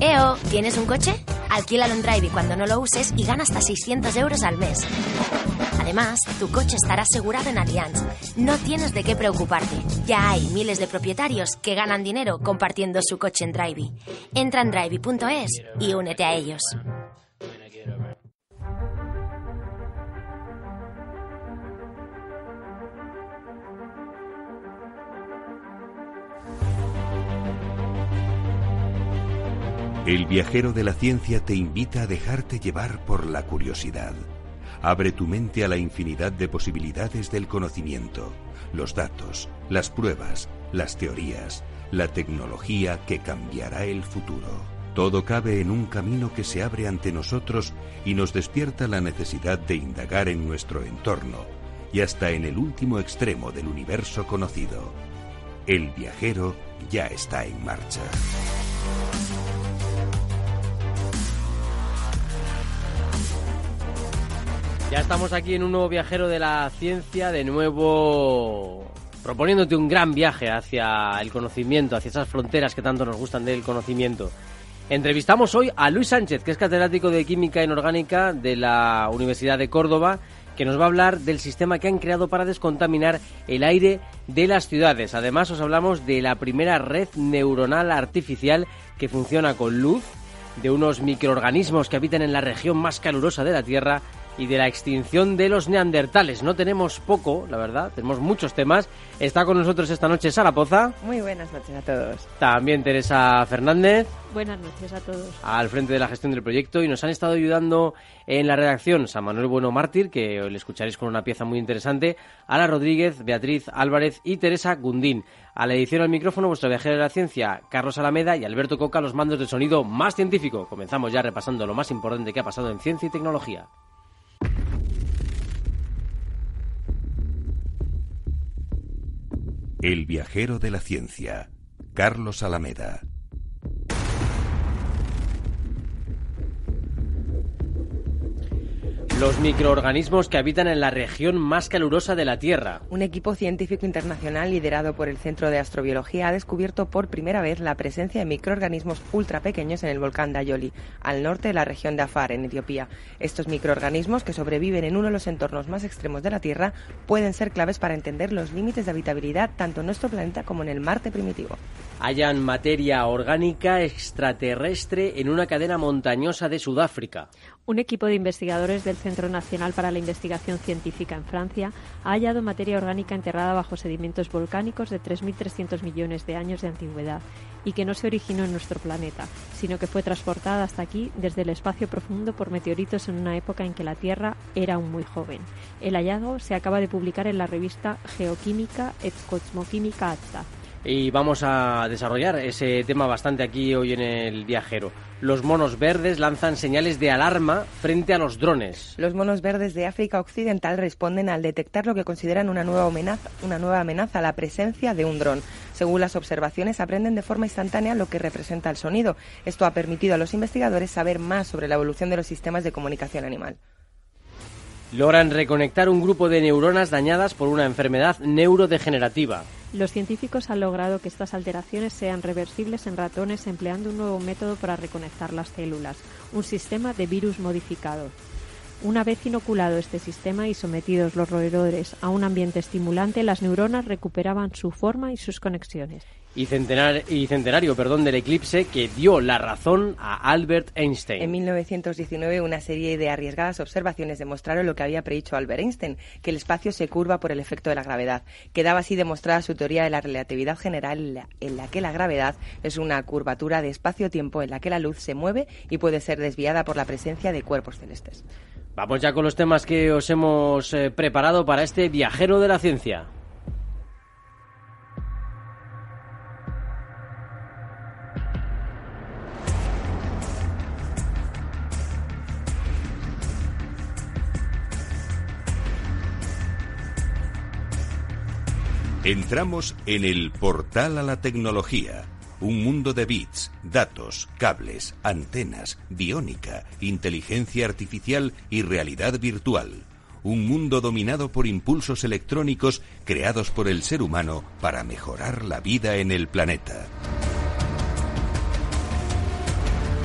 EO, ¿tienes un coche? Alquílalo en Drive y cuando no lo uses y gana hasta 600 euros al mes. Además, tu coche estará asegurado en Allianz. No tienes de qué preocuparte. Ya hay miles de propietarios que ganan dinero compartiendo su coche en Drive. Entra en drive.es y únete a ellos. El viajero de la ciencia te invita a dejarte llevar por la curiosidad. Abre tu mente a la infinidad de posibilidades del conocimiento, los datos, las pruebas, las teorías, la tecnología que cambiará el futuro. Todo cabe en un camino que se abre ante nosotros y nos despierta la necesidad de indagar en nuestro entorno y hasta en el último extremo del universo conocido. El viajero ya está en marcha. Ya estamos aquí en un nuevo viajero de la ciencia, de nuevo proponiéndote un gran viaje hacia el conocimiento, hacia esas fronteras que tanto nos gustan del conocimiento. Entrevistamos hoy a Luis Sánchez, que es catedrático de Química Inorgánica de la Universidad de Córdoba, que nos va a hablar del sistema que han creado para descontaminar el aire de las ciudades. Además, os hablamos de la primera red neuronal artificial que funciona con luz, de unos microorganismos que habitan en la región más calurosa de la Tierra y de la extinción de los neandertales. No tenemos poco, la verdad, tenemos muchos temas. Está con nosotros esta noche Sara Poza. Muy buenas noches a todos. También Teresa Fernández. Buenas noches a todos. Al frente de la gestión del proyecto y nos han estado ayudando en la redacción San Manuel Bueno Mártir, que le escucharéis con una pieza muy interesante, Ala Rodríguez, Beatriz Álvarez y Teresa Gundín. A la edición al micrófono, vuestro viajero de la ciencia, Carlos Alameda y Alberto Coca, los mandos de sonido más científico. Comenzamos ya repasando lo más importante que ha pasado en ciencia y tecnología. El viajero de la ciencia, Carlos Alameda. Los microorganismos que habitan en la región más calurosa de la Tierra. Un equipo científico internacional liderado por el Centro de Astrobiología ha descubierto por primera vez la presencia de microorganismos ultra pequeños en el volcán Dayoli, al norte de la región de Afar, en Etiopía. Estos microorganismos, que sobreviven en uno de los entornos más extremos de la Tierra, pueden ser claves para entender los límites de habitabilidad tanto en nuestro planeta como en el Marte primitivo. Hallan materia orgánica extraterrestre en una cadena montañosa de Sudáfrica. Un equipo de investigadores del Centro Nacional para la Investigación Científica en Francia ha hallado materia orgánica enterrada bajo sedimentos volcánicos de 3.300 millones de años de antigüedad y que no se originó en nuestro planeta, sino que fue transportada hasta aquí desde el espacio profundo por meteoritos en una época en que la Tierra era aún muy joven. El hallazgo se acaba de publicar en la revista Geoquímica et Cosmoquímica Acta. Y vamos a desarrollar ese tema bastante aquí hoy en el viajero. Los monos verdes lanzan señales de alarma frente a los drones. Los monos verdes de África Occidental responden al detectar lo que consideran una nueva amenaza, una nueva amenaza la presencia de un dron. Según las observaciones, aprenden de forma instantánea lo que representa el sonido. Esto ha permitido a los investigadores saber más sobre la evolución de los sistemas de comunicación animal. Logran reconectar un grupo de neuronas dañadas por una enfermedad neurodegenerativa. Los científicos han logrado que estas alteraciones sean reversibles en ratones empleando un nuevo método para reconectar las células, un sistema de virus modificado. Una vez inoculado este sistema y sometidos los roedores a un ambiente estimulante, las neuronas recuperaban su forma y sus conexiones. Y, centenar- y centenario perdón, del eclipse que dio la razón a Albert Einstein. En 1919, una serie de arriesgadas observaciones demostraron lo que había predicho Albert Einstein, que el espacio se curva por el efecto de la gravedad. Quedaba así demostrada su teoría de la relatividad general, en la- en la que la gravedad es una curvatura de espacio-tiempo en la que la luz se mueve y puede ser desviada por la presencia de cuerpos celestes. Vamos ya con los temas que os hemos eh, preparado para este viajero de la ciencia. Entramos en el portal a la tecnología. Un mundo de bits, datos, cables, antenas, biónica, inteligencia artificial y realidad virtual. Un mundo dominado por impulsos electrónicos creados por el ser humano para mejorar la vida en el planeta.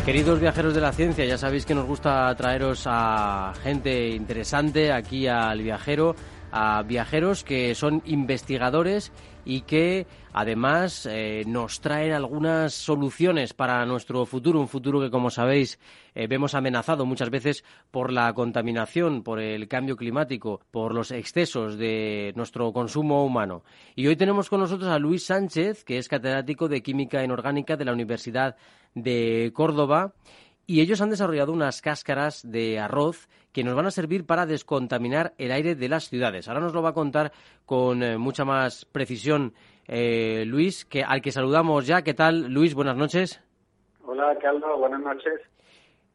Queridos viajeros de la ciencia, ya sabéis que nos gusta traeros a gente interesante aquí al viajero a viajeros que son investigadores y que además eh, nos traen algunas soluciones para nuestro futuro, un futuro que como sabéis eh, vemos amenazado muchas veces por la contaminación, por el cambio climático, por los excesos de nuestro consumo humano. Y hoy tenemos con nosotros a Luis Sánchez, que es catedrático de Química Inorgánica de la Universidad de Córdoba y ellos han desarrollado unas cáscaras de arroz que nos van a servir para descontaminar el aire de las ciudades. Ahora nos lo va a contar con eh, mucha más precisión eh, Luis, que, al que saludamos ya. ¿Qué tal, Luis? Buenas noches. Hola, Carlos. Buenas noches.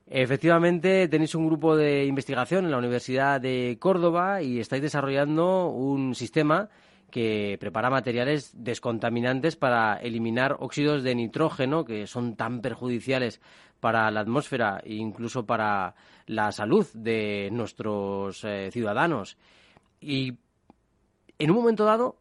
Efectivamente, tenéis un grupo de investigación en la Universidad de Córdoba y estáis desarrollando un sistema que prepara materiales descontaminantes para eliminar óxidos de nitrógeno que son tan perjudiciales para la atmósfera e incluso para la salud de nuestros eh, ciudadanos. Y en un momento dado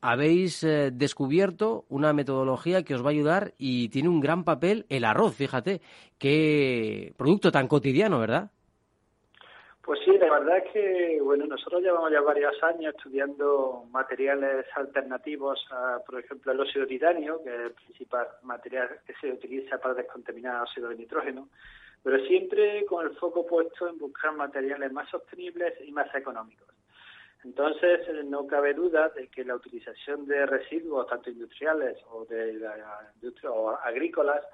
habéis eh, descubierto una metodología que os va a ayudar y tiene un gran papel el arroz, fíjate, qué producto tan cotidiano, ¿verdad? Pues sí, la verdad es que, bueno, nosotros llevamos ya varios años estudiando materiales alternativos a, por ejemplo, el óxido titanio, que es el principal material que se utiliza para descontaminar óxido de nitrógeno, pero siempre con el foco puesto en buscar materiales más sostenibles y más económicos. Entonces, no cabe duda de que la utilización de residuos, tanto industriales o de la industria o agrícolas,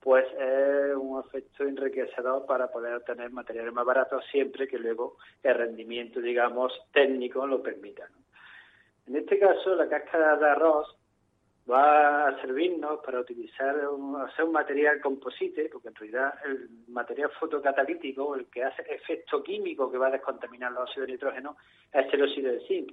pues es un efecto enriquecedor para poder obtener materiales más baratos siempre que luego el rendimiento, digamos, técnico lo permita. En este caso, la cáscara de arroz va a servirnos para utilizar un, hacer un material composite, porque en realidad el material fotocatalítico, el que hace efecto químico que va a descontaminar los óxidos de nitrógeno, es el óxido de zinc.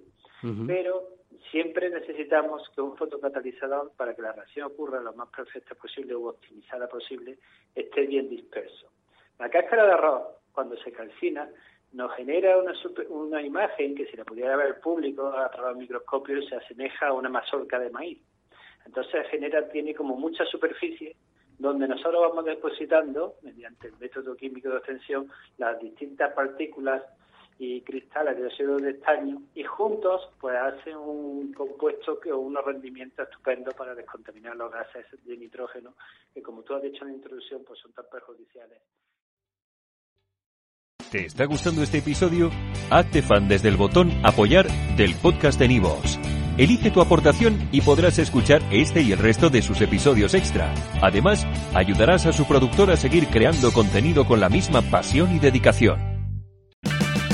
Pero siempre necesitamos que un fotocatalizador, para que la reacción ocurra lo más perfecta posible o optimizada posible, esté bien disperso. La cáscara de arroz, cuando se calcina, nos genera una, una imagen que si la pudiera ver el público a través del microscopio se asemeja a una mazorca de maíz. Entonces genera, tiene como mucha superficie donde nosotros vamos depositando, mediante el método químico de extensión, las distintas partículas y cristales de óxido de estaño y juntos pues hacen un compuesto que unos rendimientos estupendos para descontaminar los gases de nitrógeno que como tú has dicho en la introducción pues son tan perjudiciales. ¿Te está gustando este episodio? Hazte fan desde el botón apoyar del podcast de Nivos. Elige tu aportación y podrás escuchar este y el resto de sus episodios extra. Además, ayudarás a su productor a seguir creando contenido con la misma pasión y dedicación.